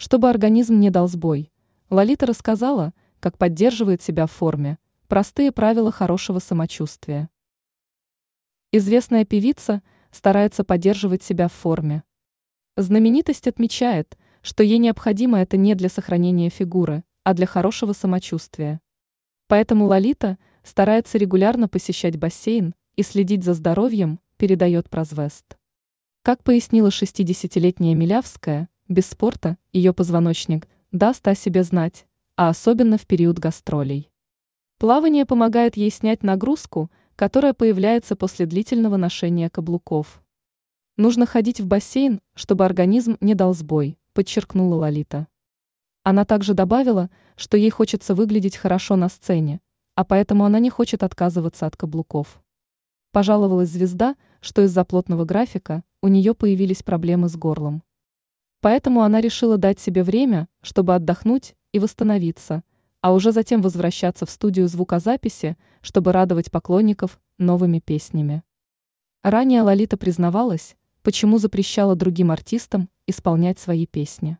Чтобы организм не дал сбой, Лолита рассказала, как поддерживает себя в форме, простые правила хорошего самочувствия. Известная певица старается поддерживать себя в форме. Знаменитость отмечает, что ей необходимо это не для сохранения фигуры, а для хорошего самочувствия. Поэтому Лолита старается регулярно посещать бассейн и следить за здоровьем, передает Прозвест. Как пояснила 60-летняя Милявская, без спорта ее позвоночник даст о себе знать, а особенно в период гастролей. Плавание помогает ей снять нагрузку, которая появляется после длительного ношения каблуков. Нужно ходить в бассейн, чтобы организм не дал сбой, подчеркнула Лолита. Она также добавила, что ей хочется выглядеть хорошо на сцене, а поэтому она не хочет отказываться от каблуков. Пожаловалась звезда, что из-за плотного графика у нее появились проблемы с горлом. Поэтому она решила дать себе время, чтобы отдохнуть и восстановиться, а уже затем возвращаться в студию звукозаписи, чтобы радовать поклонников новыми песнями. Ранее Лолита признавалась, почему запрещала другим артистам исполнять свои песни.